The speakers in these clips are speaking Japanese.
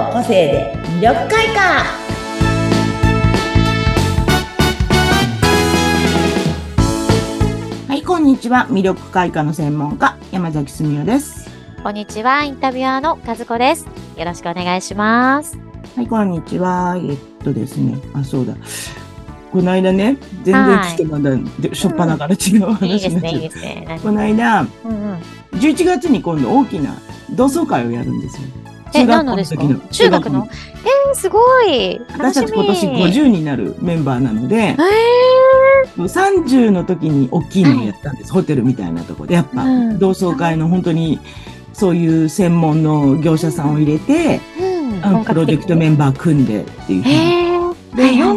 の個性で魅力開花。はいこんにちは。魅力開花の専門家山崎澄代です。こんにちは。インタビュアーの和子です。よろしくお願いします。はいこんにちは。えっとですね。あそうだ。この間ね全然ちょっとまだ、でしょっぱなから違う話いいですねいいになっちゃうですね。この間うんうん。11月に今度大きな同窓会をやるんですよえ何のですか？中学の？えー、すごい。私たち今年50になるメンバーなのでえ、30の時に大きいのをやったんです、ホテルみたいなところで。やっぱ、うん。同窓会の本当に、そういう専門の業者さんを入れて、ー、うんあのプロジェクトメンバー組んでっていうふうに。へー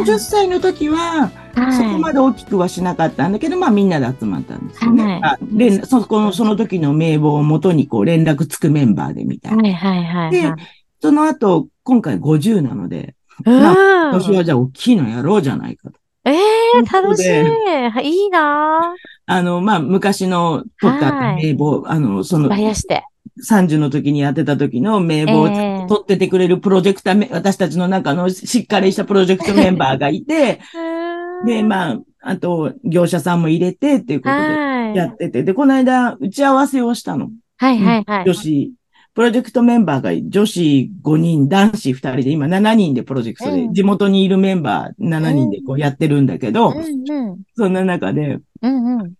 40歳の時は、はいそこまで大きくはしなかったんだけど、まあみんなで集まったんですよね。はいあで、そこの、その時の名簿をもとにこう連絡つくメンバーでみたいな。はいはいはいではい。その後、今回50なので、うん今年はじゃあ大きいのやろうじゃないかと。ええー、楽しい。でいいなあの、まあ、昔の取ったはい名簿、あの、そぁ。のバリアして。30の時にやってた時の名簿をええ取っててくれるプロジェクターメ、私たちの中のしっかりしたプロジェクトメンバーがいて、で、あ、まあ、あと、業者さんも入れてっていうことではい。やってて、で、この間、打ち合わせをしたの。はいはいはい。女子、プロジェクトメンバーが女子5人、男子2人で、今7人でプロジェクトで、うん地元にいるメンバー7人でこうやってるんだけど、うんうん。そんな中で、うんうん。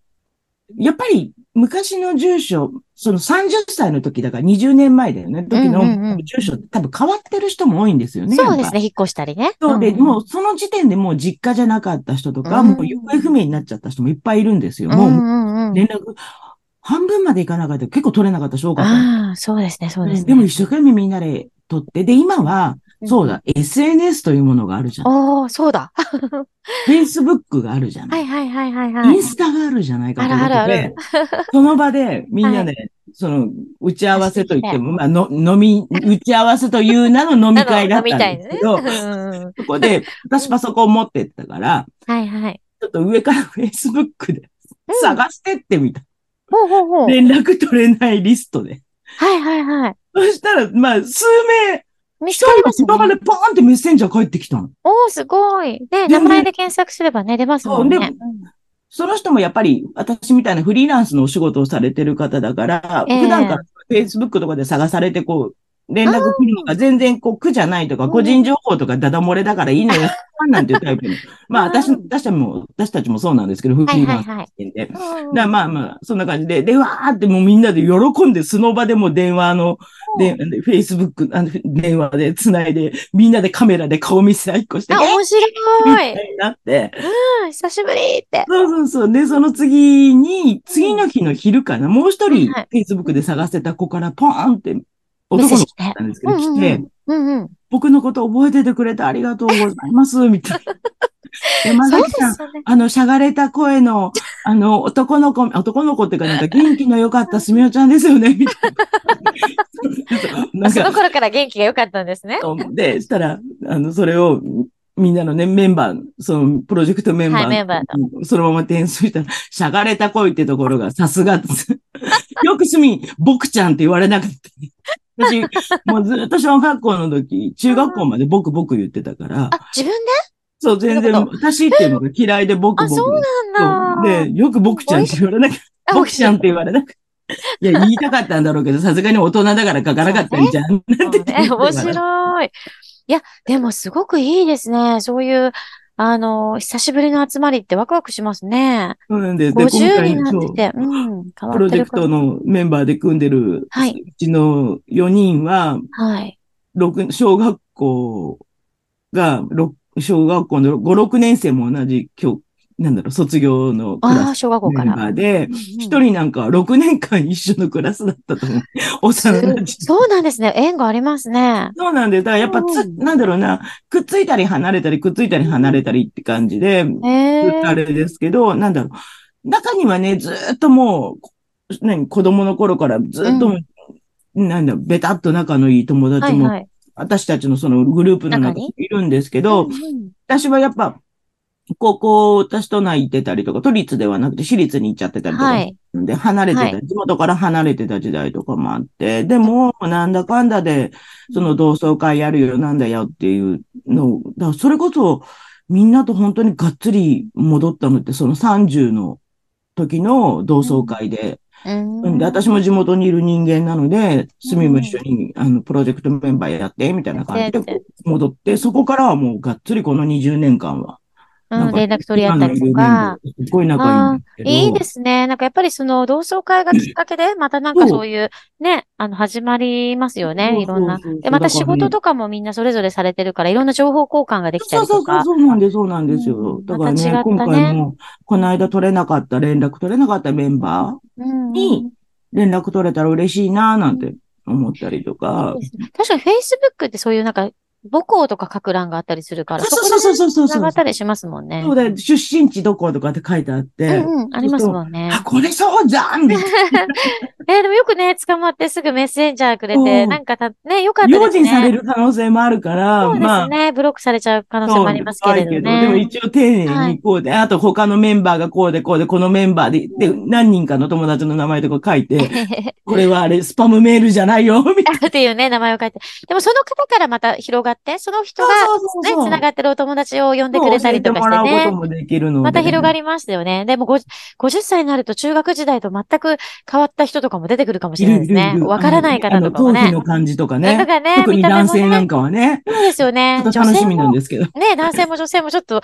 やっぱり昔の住所、その30歳の時だから20年前だよね。時の住所多分変わってる人も多いんですよね。そうですね、引っ越したりね。そうで、んもうその時点でもう実家じゃなかった人とか、うんもう行方不明になっちゃった人もいっぱいいるんですよ。うんもう。連絡、半分までいかなかった結構取れなかった人多かった。ああ、そうですね、そうですね。でも一生懸命みんなで取って、で、今は、そうだ、SNS というものがあるじゃん。おー、そうだ。Facebook があるじゃな。はいいはいはいはいはい。インスタがあるじゃないかということあるあるその場でみんなで、その、打ち合わせといっても、まあ、の、飲み、打ち合わせという名の飲み会だったんですけど、そこで、私パソコン持ってったから、はいはい。ちょっと上から Facebook で探してってみた。ほうほうほう。連絡取れないリストで。はいはいはい。そしたら、まあ、数名、一人がかりますね。その場でポーンってメッセンジャー返ってきたの。おー、すごい。で、で名前で検索すればね、出ますもんね。そうでその人もやっぱり、私みたいなフリーランスのお仕事をされてる方だから、ええ普段から Facebook とかで探されて、こう、連絡来るのが全然こう苦じゃないとか、うん個人情報とかダダ漏れだからいいのよ、なんていうタイプの。まあ私、私たちも、私たちもそうなんですけど、フリはいーランスはいはい。で。まあまあ、そんな感じで、で、わーってもうみんなで喜んで、その場でも電話の、で、で Facebook、あの、電話で繋いで、みんなでカメラで顔見せ合いっこして、あ、面白い。みたいになって、うん、久しぶりって。そうそうそう。で、その次に、次の日の昼かな、もう一人は、Facebook で探してた子からポーンって、男の子だったんですけど、来て、うんうん。僕のこと覚えててくれてありがとうございます、みたいな。山崎さん。あの、しゃがれた声の、あの、男の子、男の子っていうか、なんか元気の良かったすみおちゃんですよね、みたいな。その頃から元気が良かったんですね。で、したら、あの、それを、みんなのね、メンバー、その、プロジェクトメンバー、はいメンバーそのまま転送したら、しゃがれた声ってところが、さすが。よくすみ、僕ちゃんって言われなくて。私、もうずっと小学校の時、中学校まで僕僕言ってたから、あ、自分で？そう、全然、私っていうのが嫌いで僕あ、僕。そうなんだ。で、よく僕ちゃんって言われなくて、あ僕ちゃんって言われなくて。いや、言いたかったんだろうけど、さすがに大人だから書かなかったんじゃん。なんて言ってね、面白い。いや、でもすごくいいですね。そういう、あの、久しぶりの集まりってワクワクしますね。そうなんです。50になってて、うん、変わってるプロジェクトのメンバーで組んでる、はいうちの4人は、はい。小学校が、小学校の5、6年生も同じ、今日、なんだろう、卒業のクああ、ラス小学校から。メンバーで、うんうん一人なんか6年間一緒のクラスだったと思う。幼す馴染。そうなんですね。縁がありますね。そうなんで、だからやっぱつ、うんなんだろうな、くっついたり離れたり、くっついたり離れたりって感じで。あれですけど、なんだろう。中にはね、ずーっともう、何、子供の頃からずーっと、なんだ、ベタっと仲のいい友達も、はいはい。私たちのそのグループの中に？いるんですけど、うんうん私はやっぱ、高校、私都内行ってたりとか、都立ではなくて私立に行っちゃってたりとか、はい。で、離れてた、は地元から離れてた時代とかもあって、でも、なんだかんだで、その同窓会やるよ、なんだよっていうの、だそれこそ、みんなと本当にがっつり戻ったのって、その30の時の同窓会で、うん。で、私も地元にいる人間なので、すみも一緒に、あの、プロジェクトメンバーやって、みたいな感じで戻って、そこからはもうがっつりこの20年間は、うん、連絡取り合ったりとか。。すっごい仲いい。いいですね。なんかやっぱりその同窓会がきっかけで、またなんかそういう、ね、あの、始まりますよね。いろんな。そうそうそうで、また仕事とかもみんなそれぞれされてるから、いろんな情報交換ができたそうそうそう、りとか。そうなんです、そうなんですよ。うんだからね、今回も、この間取れなかった、連絡取れなかったメンバーに連絡取れたら嬉しいな、なんて思ったりとか確かに Facebook ってそういうなんか、母校とか書く欄があったりするから、そうそうそうそうそうがったりしますもんね。そうだよ、出身地どことかって書いてあって。うんうん、ありますもんね。あ、これそうじゃんみたい えーでもよくね、捕まってすぐメッセンジャーくれて、うんなんかた、ね、よかったな。ですね。用心される可能性もあるから、そうでまあ、すね。ブロックされちゃう可能性もありますけれどそう怖いでもね。一応丁寧にこうで、あと他のメンバーがこうでこうで、このメンバーで、で、何人かの友達の名前とか書いて、これはあれ、スパムメールじゃないよ、みたいな。っていうね、名前を書いて。でもその方からまた広がって、その人がね、そう繋がってるお友達を呼んでくれたりとかして教えてもらうね。また広がりましたよね。でもご50歳になると中学時代と全く変わった人とかも出てくるかもしれないですね。わからない方とかもね頭皮。の感じとかとね。かね、特に男性なんかはね。そうですよね。楽しみなん女ですけど。ね、男性も女性もちょっと、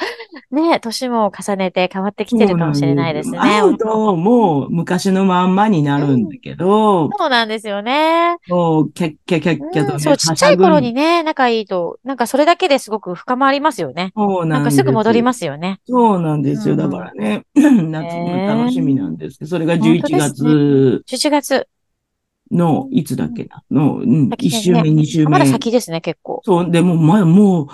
ね、年も重ねて変わってきてるかもしれないですね。会うと、もう昔のまんまになるんだけど、そうなんですよね。もう、キャッキャキャッキャとね、うんそう、ちっちゃい頃にね。ね、仲いいと、なんかそれだけですごく深まりますよね。そうななんんですかぐ戻りますよね。そうなんですよ。うんだからね、夏の楽しみなんですけど、それが11月11月。の、いつだっけな、の、うん、1先ですね週目、2週目。まだ先ですね、結構。そう、でも、まあ、もう、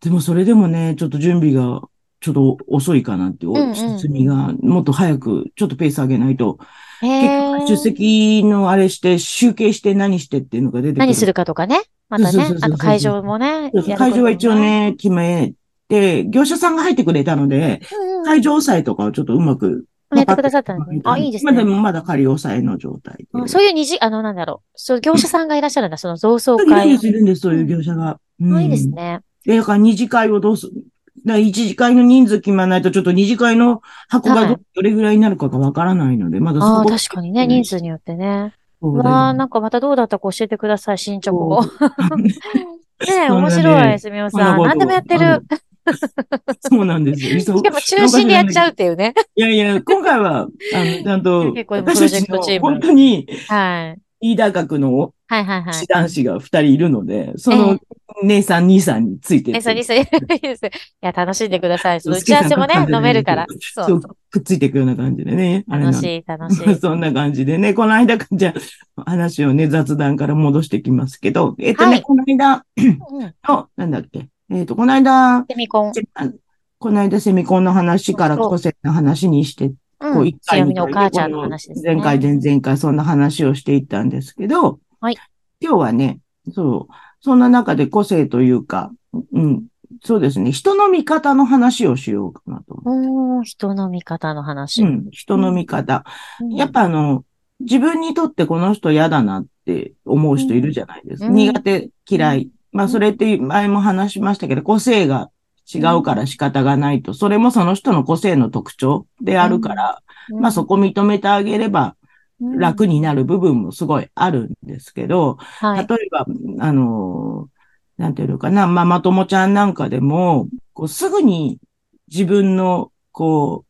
でもそれでもね、ちょっと準備が、ちょっと遅いかなって、おうんうん進みが、もっと早く、ちょっとペース上げないと、結局出席のあれして、集計して何してっていうのが出てくる。何するかとかね。またねあと会場もね。会場は一応。ね、決めて、業者さんが入ってくれたので、会場押さえとかをちょっとうまく。やってくださったんで。あ、いいですね。まだまだ仮押さえの状態そういう二次、あの、なんだろう。そう、業者さんがいらっしゃるんだ、その同窓いるん会で。す、いるんです、そういう業者が。ういいですね。で、だから二次会をどうす、だ一次会の人数決まらないと、ちょっと二次会の箱がはいどどれぐらいになるかがわからないので、まだそああ、こ確かにね、人数によってね。そうわあ、なんかまたどうだったか教えてください、進捗を。そ ねえ、面白い、すみおさん。何でもやってる。そうなんですよ。ししかも中心でやっちゃうっていうね。いやいや、今回は、あの、ちゃんと、結構でもプロジェクトチーム本当に、はい。リーダー格のはいはいはい師。男子が二人いるので、その姉さん、兄さんについてって。え、そう、いいです。いや、楽しんでください。その打ち合わせもね、飲めるから。そそうう。くっついていくような感じでね。楽しい、楽しい。そんな感じでね、この間、じゃあ話をね、雑談から戻してきますけど、えっとね、はいこの間うん。の、なんだっけ、えっと、この間、セミコン。あこの間セミコンの話から個性の話にして、こう。うん一回強み二回のお母ちゃんの話ですね。前回、前々回そんな話をしていったんですけど、はい今日はね、そう、そんな中で個性というか、うん、そうですね、人の見方の話をしようかなと思うーん、人の見方の話。う。うん、人の見方。うんやっぱあの、自分にとってこの人嫌だなって思う人いるじゃないですか。うん苦手、嫌い。まあそれって前も話しましたけど、個性が違うから仕方がないと、それもその人の個性の特徴であるから、まあそこ認めてあげれば楽になる部分もすごいあるんですけど、はい。例えば、あの、なんていうのかな、ママ友ちゃんなんかでも、こうすぐに自分の、こ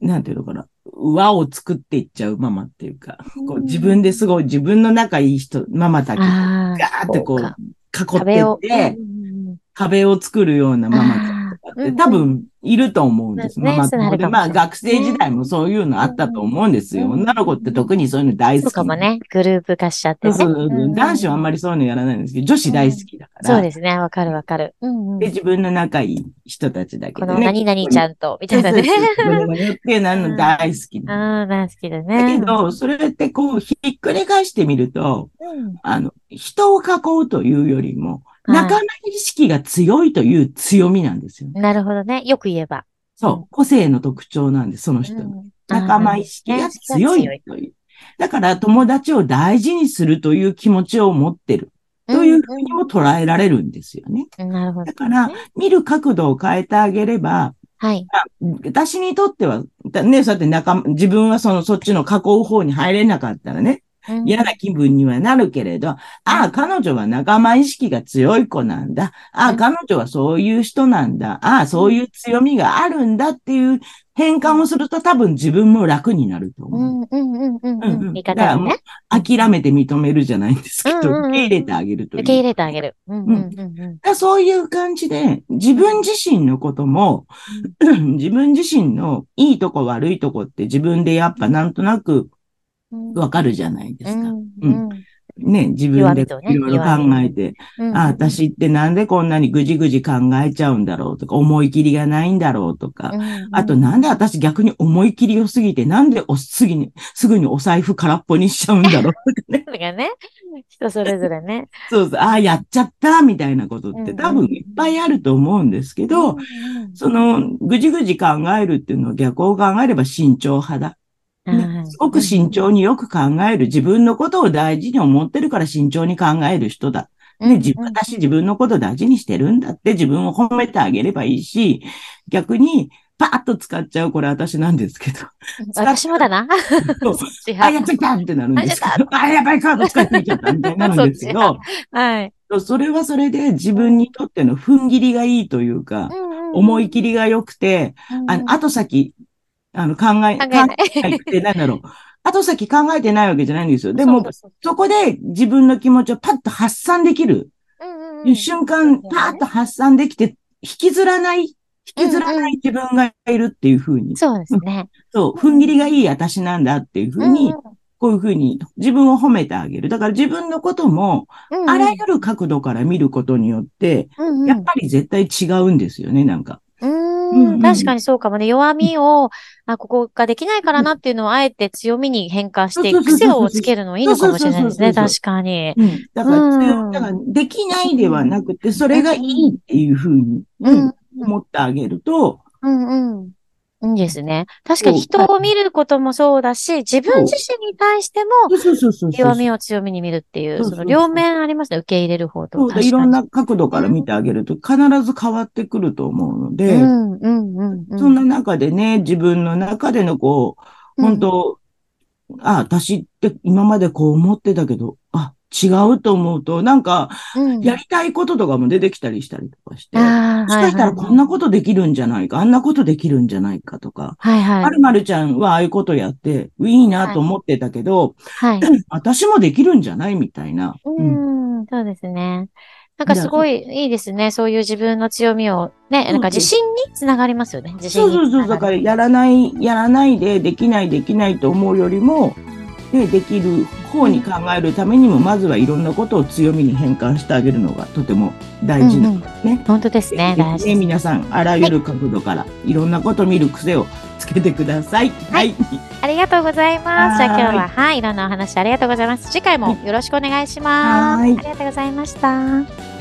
う、なんていうのかな、輪を作っていっちゃうママっていうか、こう自分ですごい自分の仲いい人、ママだけ、ガああ、ーってこう、か。囲って。って、うん壁を作るようなママちゃんとかって多分いると思うんです。ねママ友で。まあ学生時代もそういうのあったと思うんですよ。うん女の子って特にそういうの大好き。かもね。グループ化しちゃって男子はあんまりそういうのやらないんですけど、女子大好きだから。そうですね。わかるわかる。で、自分の仲いい人たちだけこの。何々ちゃんと、みたいなね。ってなの大好き。ああ、大好きだだね。けど、それってこう、ひっくり返してみると、うん、あの、人を囲うというよりも、はい仲間意識が強いという強みなんですよね。なるほどね。よく言えば。そう、個性の特徴なんです、その人の。うん仲間意識が強いという。だから友達を大事にするという気持ちを持ってるというふうにも捉えられるんですよね。うんなるほど。だから、見る角度を変えてあげれば、はい。私にとっては、だね、そうやって仲間、自分はその、そっちの囲う方に入れなかったらね、うん嫌な気分にはなるけれど、ああ、彼女は仲間意識が強い子なんだ。ああ、うん彼女はそういう人なんだ。ああ、そういう強みがあるんだっていう変換をすると多分自分も楽になるとう思う。んうんうんうんうんう。うんん言い方がね。諦めて認めるじゃないんですけど、受け入れてあげるという。受け入れてあげる。うんうんうんうん。だからそういう感じで、自分自身のことも、自分自身のいいとこ悪いとこって自分でやっぱなんとなくうんわかるじゃないですか。うんうんね、自分でいろいろ考えて、うんあ、私ってなんでこんなにぐじぐじ考えちゃうんだろうとか、思い切りがないんだろうとか、うんあとなんで私逆に思い切り良すぎて、なんでおすぐに、すぐにお財布空っぽにしちゃうんだろうとかね。それがね、人それぞれね。そうそう、ああ、やっちゃったみたいなことっうんて多分いっぱいあると思うんですけど、うんうんその、ぐじぐじ考えるっていうのは逆を考えれば慎重派だ。ねすごく慎重によく考える。自分のことを大事に思ってるから慎重に考える人だ。ね、自分、私自分のことを大事にしてるんだって自分を褒めてあげればいいし、逆に、パーッと使っちゃう、これ私なんですけど。私もだな。あ、派やっちゃったってなるんですけあやど。あ、やばい、カード使ってみちゃったみたいになるんですけど、はい。それはそれで自分にとっての踏ん切りがいいというか、思い切りが良くて、あの、後先、あの、考え、考えない考えて、なんだろう。後先考えてないわけじゃないんですよ。でも、そこで自分の気持ちをパッと発散できる。瞬間、パッと発散できて、引きずらない、引きずらない自分がいるっていうふうに。そうですね。そう、踏ん切りがいい私なんだっていうふうに、こういうふうに自分を褒めてあげる。だから自分のことも、あらゆる角度から見ることによって、やっぱり絶対違うんですよね、なんか。うん、確かにそうかもね。弱みを、あ、ここができないからなっていうのをあえて強みに変換して癖をつけるのいいのかもしれないですね。確かに。うん。だから強、だからできないではなくて、それがいいっていうふうに、うん、思ってあげると、うんうん。いいですね。確かに人を見ることもそうだし、自分自身に対しても弱みを強みに見るっていう、その両面ありますね。受け入れる方と。そう。いろんな角度から見てあげると必ず変わってくると思うので、そんな中でね、自分の中でのこう、本当、うん、あ、私って今までこう思ってたけど、あ、違うと思うと、なんか、やりたいこととかも出てきたりしたりとかして、もしかしたらこんなことできるんじゃないか、あんなことできるんじゃないかとか、はいはい。まるまるちゃんはああいうことやって、いいなと思ってたけど、はい。私もできるんじゃないみたいな。うん、そうですね。なんかすごいいいですね。そういう自分の強みをね、なんか自信につながりますよね。自信そうそうそう。だからやらない、やらないでできないできないと思うよりも、ね、できる方に考えるためにも、まずはいろんなことを強みに変換してあげるのがとても大事なんですね。うんうん、本当ですね。大事ね。皆さん、あらゆる角度からいろんなことを見る癖をつけてください。はい。はい、ありがとうございます。じゃあ今日は、はい、いろんなお話ありがとうございます。次回もよろしくお願いします。はい。ありがとうございました。